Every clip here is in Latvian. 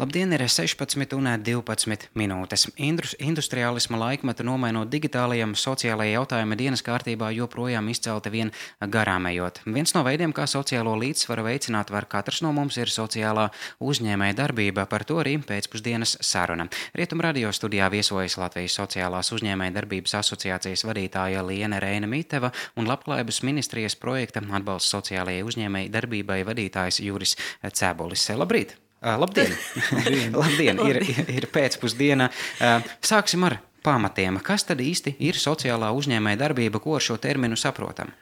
Labdien, ir 16 un 12 minūtes. Indus, industriālisma laikmetu nomainot digitālajiem, sociālajiem jautājumiem dienas kārtībā joprojām izcelti vien garām ejot. Viens no veidiem, kā sociālo līdzsvaru veicināt, var katrs no mums ir sociālā uzņēmēja darbība. Par to arī pēcpusdienas saruna. Rietum radio studijā viesojas Latvijas sociālās uzņēmēja darbības asociācijas vadītāja Liene Reina Miteva un Labklājības ministrijas projekta atbalsts sociālajai uzņēmēja darbībai vadītājs Juris Cēbolis. Labrīt! Uh, labdien! labdien. labdien. Ir, ir pēcpusdiena. Uh, sāksim ar pamatiem. Kas tad īsti ir sociālā uzņēmēja darbība, ko ar šo terminu saprotam?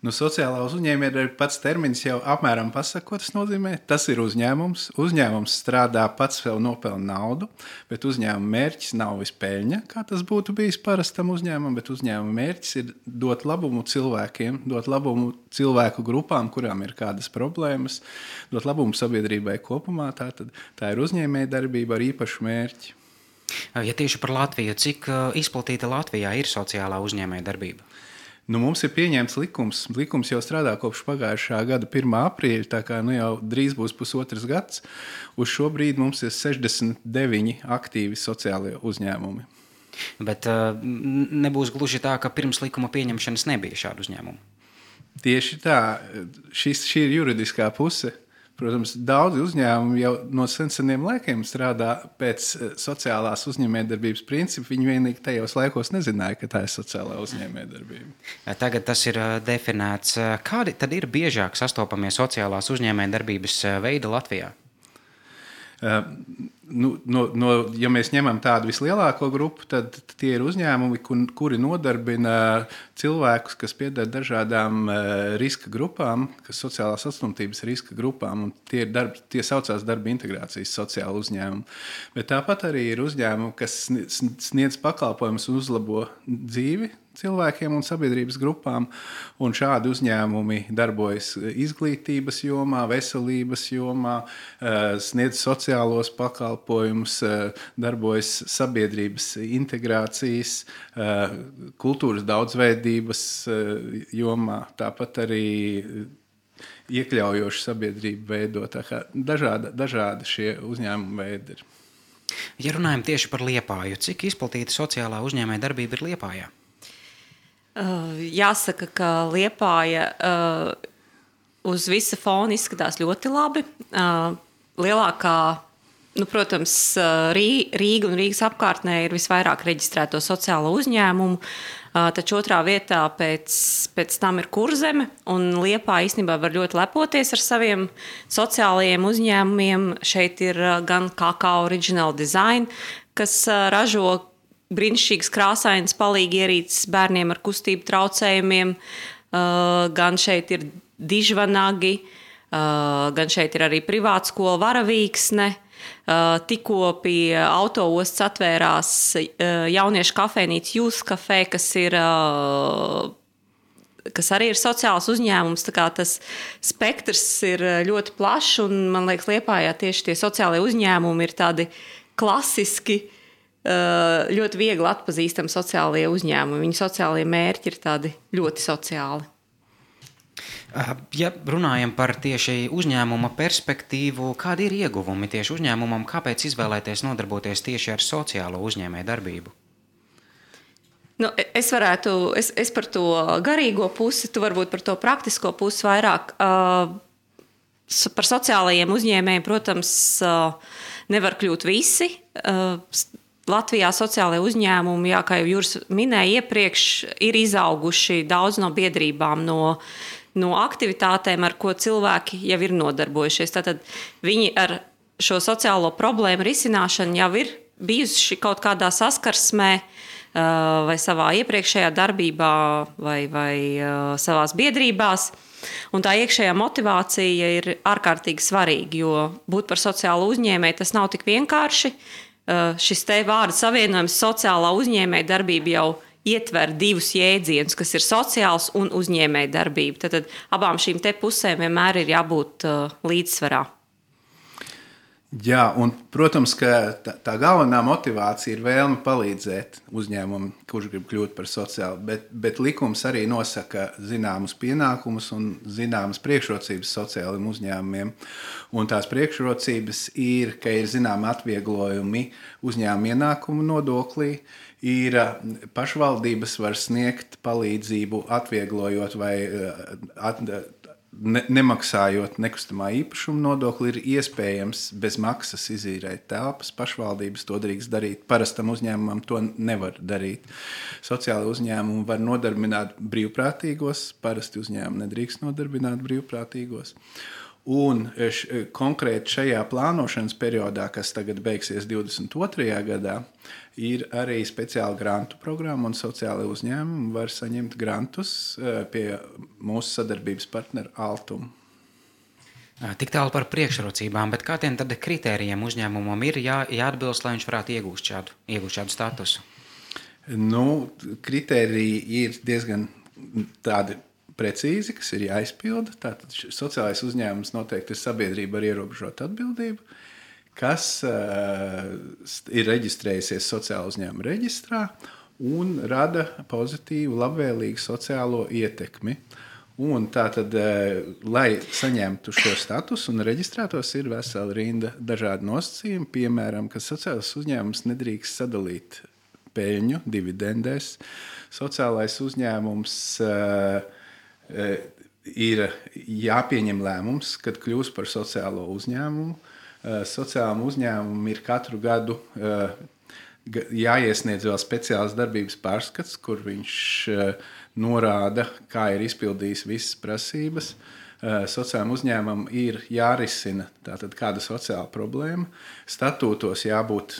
Nu, sociālā uzņēmējdarbība pats termins jau apmēram pasaka, ko tas nozīmē. Tas ir uzņēmums. Uzņēmums strādā pats sev nopelna naudu, bet uzņēmuma mērķis nav vispēļņa, kā tas būtu bijis parastam uzņēmumam, bet uzņēmuma mērķis ir dot labumu cilvēkiem, dot labumu cilvēku grupām, kurām ir kādas problēmas, dot labumu sabiedrībai kopumā. Tā, tad, tā ir uzņēmējdarbība ar īpašu mērķi. Ja tieši par Latviju, cik izplatīta Latvijā ir sociālā uzņēmējdarbība? Nu, mums ir pieņemts likums. Likums jau strādā kopš pagājušā gada 1. aprīļa, tā kā nu, jau drīz būs pusotrs gads. Uz šo brīdi mums ir 69 aktīvi sociālie uzņēmumi. Bet uh, nebūs gluži tā, ka pirms likuma pieņemšanas nebija šādu uzņēmumu. Tieši tā, Šis, šī ir juridiskā puse. Protams, daudzi uzņēmumi jau no seniem laikiem strādā pēc eh, sociālās uzņēmējdarbības principa. Viņi vienīgi tajos laikos nezināja, ka tā ir sociālā uzņēmējdarbība. Tagad tas ir eh, definēts. Kādi tad ir biežāk sastopamie sociālās uzņēmējdarbības eh, veidi Latvijā? Uh, nu, no, no, ja mēs ņemam tādu vislielāko grupu, tad tie ir uzņēmumi, kur, kuri nodarbina cilvēkus, kas pieder dažādām uh, riska grupām, kas sociālās atstumtības riska grupām. Tie, darb, tie saucās darba integrācijas sociāla uzņēmumi. Bet tāpat arī ir uzņēmumi, kas sniedz pakalpojumus un uzlabo dzīvi cilvēkiem un sabiedrības grupām. Un šādi uzņēmumi darbojas izglītības jomā, veselības jomā, eh, sniedz sociālos pakalpojumus, eh, darbojas sabiedrības integrācijas, eh, kultūras daudzveidības jomā. Tāpat arī iekļaujošu sabiedrību veidot. Dažādi, dažādi šie uzņēmumi veidi ir. Ja runājam tieši par liepāju, cik izplatīta sociālā uzņēmējdarbība ir liepājā? Uh, jāsaka, ka Liepāja uh, uz visa fona izskatās ļoti labi. Uh, lielākā, nu, protams, Rīga un Rīgas apkārtnē ir visvairāk reģistrēto sociālo uzņēmumu, taču otrā vietā pēc, pēc tam ir kurzeme. Liepā īstenībā var ļoti lepoties ar saviem sociālajiem uzņēmumiem. Šeit ir gan kakao original design, kas ražo brīnišķīgas krāsainas palīgi ierīces bērniem ar kustību traucējumiem. Gan šeit ir dižvanagi, gan šeit ir arī privātskola varavīksne. Uh, tikko pie autoostas atvērās jauniešu kafejnīca Jūsu kafē, kas ir kas arī ir sociāls uzņēmums. Tas spektrs ir ļoti plašs, un man liekas, Lietpājā tieši tie sociālie uzņēmumi ir tādi klasiski uh, ļoti viegli atpazīstami sociālie uzņēmumi. Viņu sociālie mērķi ir tādi ļoti sociāli. Ja runājam par tieši uzņēmuma perspektīvu, kādi ir ieguvumi tieši uzņēmumam, kāpēc izvēlēties nodarboties tieši ar sociālo uzņēmēju darbību? Nu, es varētu, es, es par to garīgo pusi, tu varbūt par to praktisko pusi vairāk. Uh, par sociālajiem uzņēmējiem, protams, uh, nevar kļūt visi. Uh, Latvijā sociālajie uzņēmumi, jā, kā jau Jūras minēja iepriekš, ir izauguši daudz no biedrībām, no, no aktivitātēm, ar ko cilvēki jau ir nodarbojušies. Tad viņi ar šo sociālo problēmu risināšanu jau ir bijuši kaut kādā saskarsmē vai savā iepriekšējā darbībā vai, vai savā biedrībās. Un tā iekšējā motivācija ir ārkārtīgi svarīga, jo būt par sociālu uzņēmēju tas nav tik vienkārši. Šis te vārdu savienojums sociālā uzņēmēja darbība jau ietver divus jēdzienus, kas ir sociāls un uzņēmēja darbība. Tad, tad abām šīm pusēm vienmēr ir jābūt uh, līdzsvarā. Jā, un, protams, ka tā, tā galvenā motivācija ir vēlme palīdzēt uzņēmumam, kurš grib kļūt par sociālu, bet, bet likums arī nosaka zināmus pienākumus un zināmas priekšrocības sociālajiem uzņēmumiem. Un tās priekšrocības ir, ka ir zināmi atvieglojumi uzņēmuma ienākumu nodoklī, ir pašvaldības var sniegt palīdzību, atvieglojot vai at, ne, nemaksājot nekustamā īpašuma nodokli, ir iespējams bez maksas izīrēt telpas. Pašvaldības to drīkst darīt. Parastam uzņēmumam to nevar darīt. Sociāli uzņēmumi var nodarbināt brīvprātīgos, parasti uzņēmumi nedrīkst nodarbināt brīvprātīgos. Un š, konkrēti šajā plānošanas periodā, kas tagad beigsies 22. gadā, ir arī speciāla grantu programma, un sociālai uzņēmumi var saņemt grantus eh, pie mūsu sadarbības partnera Altuma. Tik tālu par priekšrocībām, bet kādiem tad kritērijiem uzņēmumam ir jā, jāatbilst, lai viņš varētu iegūt šādu, iegūt šādu statusu? Nu, kritēriji ir diezgan tādi precīzi, kas ir jāizpilda. Tātad sociālais uzņēmums noteikti ir sabiedrība ar ierobežotu atbildību, kas uh, ir reģistrējusies sociālā uzņēmuma reģistrā un rada pozitīvu, labvēlīgu sociālo ietekmi. Un tātad, uh, lai saņemtu šo statusu un reģistrētos, ir vesela rinda dažādu nosacījumu. Piemēram, ka sociālais uzņēmums nedrīkst sadalīt peļņu dividendēs. Sociālais uzņēmums uh, Eh, ir jāpieņem lēmums, kad kļūs par sociālo uzņēmumu. Eh, sociālam uzņēmumam ir katru gadu eh, jāiesniedz vēl speciāls darbības pārskats, kur viņš norāda, kā ir izpildījis visas prasības. Sociālajam uzņēmumam ir jārisina tātad, kāda sociāla problēma. Statūtos jābūt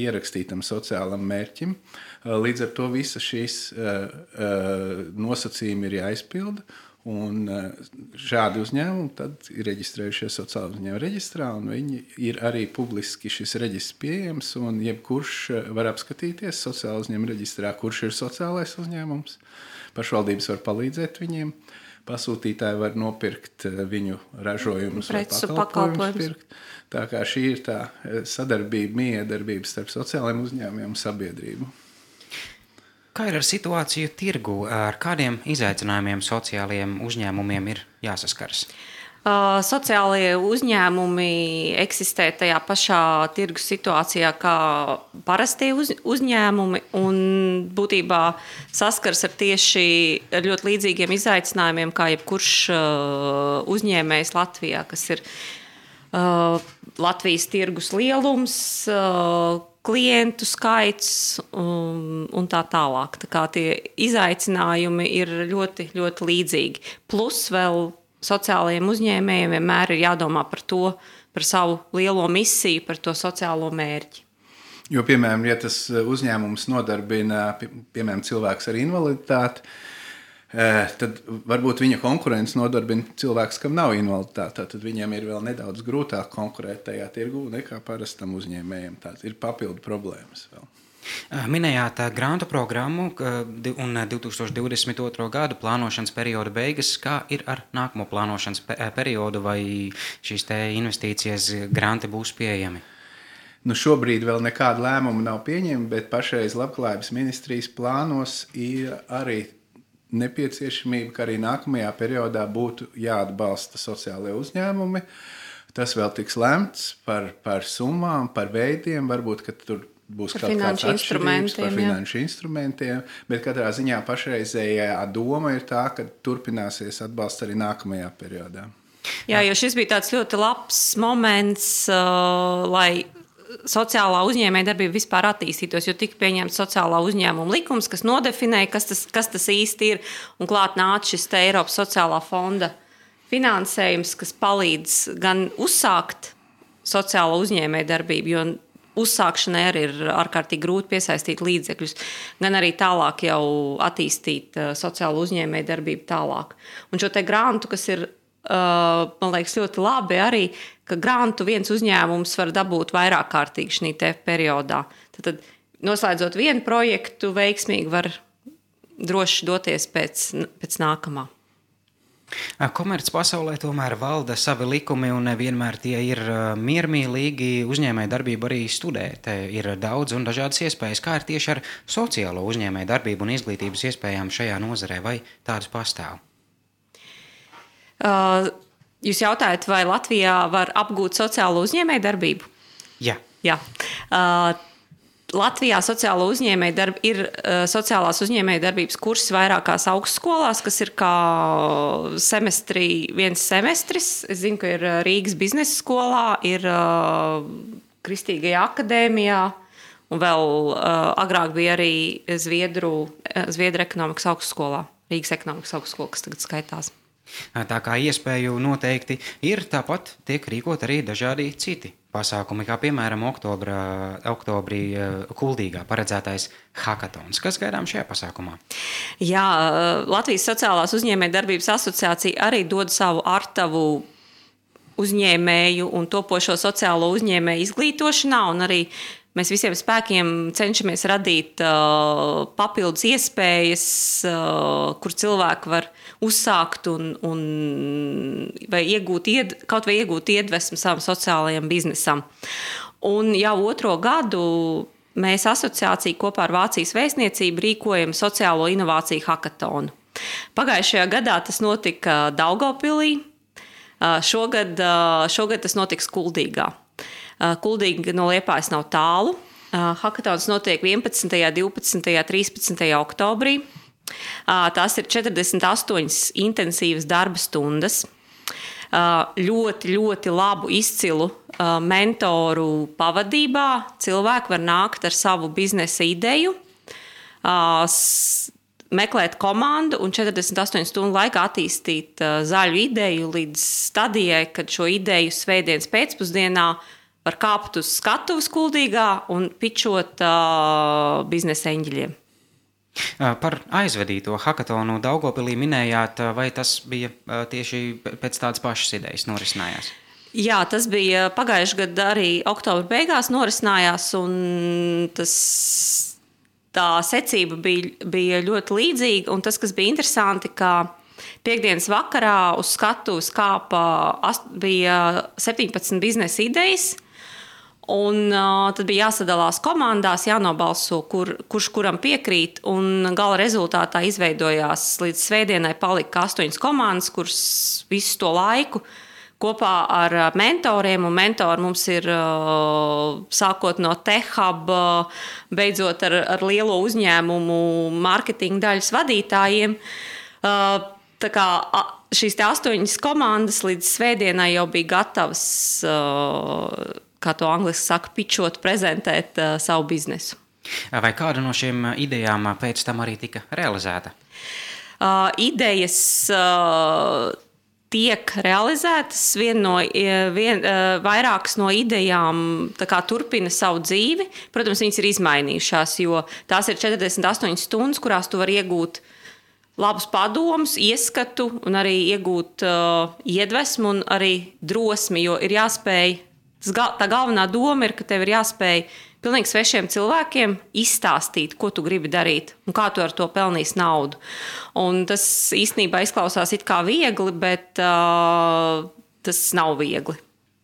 ierakstītam sociālam mērķim. Līdz ar to visas šīs nosacījumi ir jāizpilda. Un šādi uzņēmumi ir reģistrējušies sociālajā uzņēmuma reģistrā, un viņi ir arī publiski šis reģistrs pieejams. Jebkurš var apskatīties sociālajā uzņēmuma reģistrā, kurš ir sociālais uzņēmums. Pašvaldības var palīdzēt viņiem. Pasūtītāji var nopirkt viņu ražojumus, preču pakalpojumus. Tā kā šī ir tā sadarbība, miedarbība starp sociālajiem uzņēmumiem un sabiedrību. Kā ir ar situāciju tirgu? Ar kādiem izaicinājumiem sociālajiem uzņēmumiem ir jāsaskaras? Uh, sociālie uzņēmumi eksistē tajā pašā tirgus situācijā kā parastie uz, uzņēmumi, un būtībā saskars ar tieši ļoti līdzīgiem izaicinājumiem kā jebkurš uh, uzņēmējs Latvijā, kas ir uh, Latvijas tirgus lielums, klientu skaits un, un tā tālāk. Tā tie izaicinājumi ir ļoti, ļoti līdzīgi. Plus vēl sociālajiem uzņēmējiem vienmēr ir jādomā par to, par savu lielo misiju, par to sociālo mērķi. Jo, piemēram, ja tas uzņēmums nodarbina piemēram, cilvēks ar invaliditāti, Eh, tad varbūt viņa konkurence nodarbina cilvēks, kam nav invaliditāte. Tad viņiem ir vēl nedaudz grūtāk konkurēt tajā tirgu nekā parastam uzņēmējam. Tās ir papildu problēmas. Vēl. Eh, minējāt eh, grantu programmu un 2022. gadu plānošanas perioda beigas. Kā ir ar nākamo plānošanas periodu, vai šīs investīcijas granti būs pieejami? Nu, šobrīd vēl nekāda lēmuma nav pieņemta, bet pašreiz Labklājības ministrijas plānos ir arī nepieciešamība, ka arī nākamajā periodā būtu jāatbalsta sociālai uzņēmumi. Tas vēl tiks lemts par, par summām, par veidiem. Varbūt tur būs par kaut kāds atšķirības par finanšu jā. instrumentiem, bet katrā ziņā pašreizējā doma ir tā, ka turpināsies atbalsts arī nākamajā periodā. Jā, jo šis bija tāds ļoti labs moments, uh, lai sociālā uzņēmējdarbība vispār attīstītos, jo tika pieņemts sociālā uzņēmuma likums, kas nodefinēja, kas tas, kas tas īsti ir. Un klāt nāca šis Eiropas sociālā fonda finansējums, kas palīdz gan uzsākt sociālo uzņēmējdarbību, jo uzsākšanai arī ir ārkārtīgi grūti piesaistīt līdzekļus, gan arī tālāk jau attīstīt uh, sociālo uzņēmējdarbību tālāk. Un šo te grantu, kas ir man liekas, ļoti labi arī, ka grantu viens uzņēmums var dabūt vairāk kārtīgi šajā periodā. Tad, tad, noslēdzot vienu projektu, veiksmīgi var droši doties pēc, pēc nākamā. Komerc pasaulē tomēr valda savi likumi, un nevienmēr tie ir miermīlīgi. Uzņēmēja darbību arī studēt. Ir daudz un dažādas iespējas. Kā ir tieši ar sociālo uzņēmēju darbību un izglītības iespējām šajā nozarē, vai tādas pastāv? Uh, jūs jautājat, vai Latvijā var apgūt sociālo uzņēmēju darbību? Jā. Jā. Uh, Latvijā sociālo uzņēmēju darb, ir uh, sociālās uzņēmēju darbības kursi vairākās augstskolās, kas ir kā semestrī viens semestris. Es zinu, ka ir Rīgas biznesa skolā, ir uh, Kristīgajā akadēmijā, un vēl uh, agrāk bija arī Zviedru, Zviedru ekonomikas augstskolā, Rīgas ekonomikas augstskola, kas tagad skaitās. Tā kā iespēju noteikti ir, tāpat tiek rīkot arī dažādi citi pasākumi, kā piemēram oktobra, oktobrī Kuldīgā paredzētais hackathons. Kas gaidām šajā pasākumā? Jā, Latvijas Sociālās uzņēmējdarbības asociācija arī dod savu artavu uzņēmēju un topošo sociālo uzņēmēju izglītošanā un arī Mēs visiem spēkiem cenšamies radīt uh, papildus iespējas, uh, kur cilvēki var uzsākt un, un vai iegūt, ied, kaut vai iegūt iedvesmu savam sociālajam biznesam. Un jau otro gadu mēs asociācija kopā ar Vācijas vēstniecību rīkojam sociālo inovāciju hackathonu. Pagājušajā gadā tas notika Daugopilī, uh, šogad, uh, šogad tas notiks Kuldīgā. Kuldīgi no Liepājas nav tālu. Hackathons notiek 11., 12., 13. oktobrī. Tās ir 48 intensīvas darba stundas. Ļoti, ļoti labu, izcilu mentoru pavadībā cilvēki var nākt ar savu biznesa ideju, meklēt komandu un 48 stundu laikā attīstīt zaļu ideju līdz stadijai, kad šo ideju svētdienas pēcpusdienā var kāpt uz skatuves kuldīgā un pičot uh, biznesa eņģeļiem. Par aizvedīto hackathonu Daugopilī minējāt, vai tas bija tieši pēc tādas pašas idejas norisinājās? Jā, tas bija pagājušajā gadā arī oktobra beigās norisinājās, un tas, tā secība bija, bija ļoti līdzīga. Un tas, kas bija interesanti, ka piekdienas vakarā uz skatuves kāpa bija 17 biznesa idejas, Un, uh, tad bija jāsadalās komandās, jānobalso, kur, kurš kuram piekrīt. Gala rezultātā izveidojās līdz svētdienai palika astoņas komandas, kuras visu to laiku kopā ar mentoriem. Un mentori mums ir uh, sākot no TechHub, uh, beidzot ar, ar lielo uzņēmumu mārketinga daļas vadītājiem. Uh, kā šīs astoņas komandas līdz svētdienai jau bija gatavas. Uh, kā to angļuiski saka, pičot, prezentēt uh, savu biznesu. Vai kāda no šīm idejām pēc tam arī tika realizēta? Uh, idejas uh, tiek realizētas. Viena no, vien, uh, vairākas no idejām turpina savu dzīvi. Protams, viņas ir izmainījušās, jo tās ir 48 stundas, kurās tu vari iegūt labus padomus, ieskatu un arī iegūt uh, iedvesmu un arī drosmi, jo ir jāspēj gal, tā galvenā doma ir, ka tev ir jāspēj pilnīgi svešiem cilvēkiem izstāstīt, ko tu gribi darīt un kā tu ar to pelnīsi naudu. Un tas īstenībā izklausās it kā viegli, bet uh, tas nav viegli.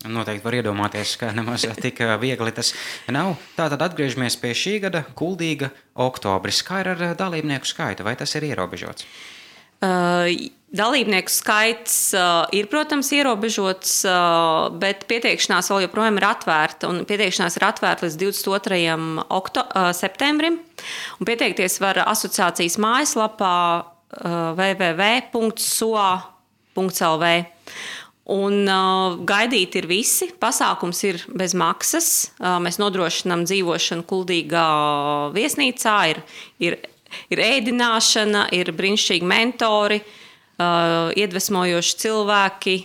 Noteikti var iedomāties, ka nemaz tik viegli tas nav. Tātad atgriežamies pie šī gada kuldīga oktobris. Kā ir ar dalībnieku skaitu? Vai tas ir ierobežots? Uh, Dalībnieku skaits uh, ir, protams, ierobežots, uh, bet pieteikšanās vēl joprojām ir atvērta. Pieteikšanās ir atvērta līdz 22. Okto, uh, septembrim. Un pieteikties var asociācijas mājaslapā uh, www.soa.lv. Un uh, gaidīt ir visi. Pasākums ir bez maksas. Uh, mēs nodrošinām dzīvošanu kuldīgā viesnīcā, ir, ir, ir ēdināšana, ir brīnišķīgi mentori. Uh, iedvesmojoši cilvēki.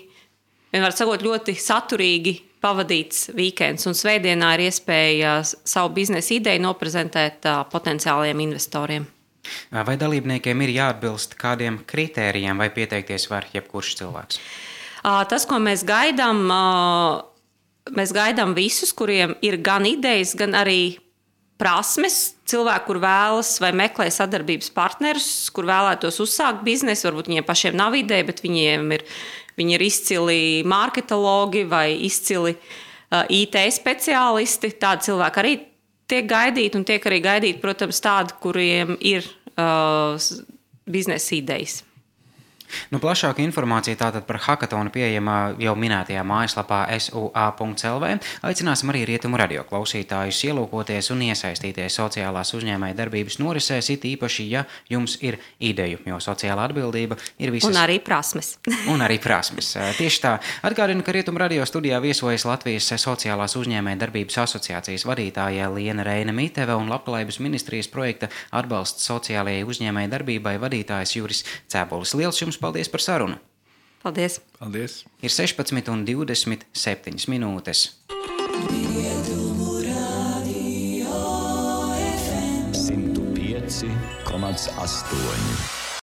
Vienmēr sakot, ļoti saturīgi pavadīts weekends, un svētdienā ir iespēja savu biznesa ideju noprezentēt uh, potenciālajiem investoriem. Vai dalībniekiem ir jāatbilst kādiem kritērijiem, vai pieteikties var jebkurš cilvēks? Uh, tas, ko mēs gaidām, uh, mēs gaidām visus, kuriem ir gan idejas, gan arī prasmes, cilvēki, kur vēlas vai meklē sadarbības partnerus, kur vēlētos uzsākt biznesu. Varbūt viņiem pašiem nav ideja, bet viņiem ir, viņi ir izcili marketologi vai izcili uh, IT speciālisti. Tādi cilvēki arī tiek gaidīti un tiek arī gaidīti, protams, tādi, kuriem ir uh, biznesa idejas. Nu, plašāka informācija tātad par hackathonu pieejama jau minētajā mājaslapā SUA.CLV. Aicināsim arī rietumu radio klausītājus ielūkoties un iesaistīties sociālās uzņēmēja darbības norisēs, it īpaši, ja jums ir ideju, jo sociāla atbildība ir visas. Un arī prasmes. un arī prasmes. Tieši tā. Atgādinu, ka rietumu radio studijā viesojas Latvijas sociālās uzņēmēja darbības asociācijas vadītāja Liena Reina Miteve un Labklājības ministrijas projekta atbalsts sociālajai uzņēmēja darbībai vadītājs Juris Cēbolis. Liels jums paldies par sarunu! Paldies! Paldies! Ir 16 un 27 minūtes. 105,8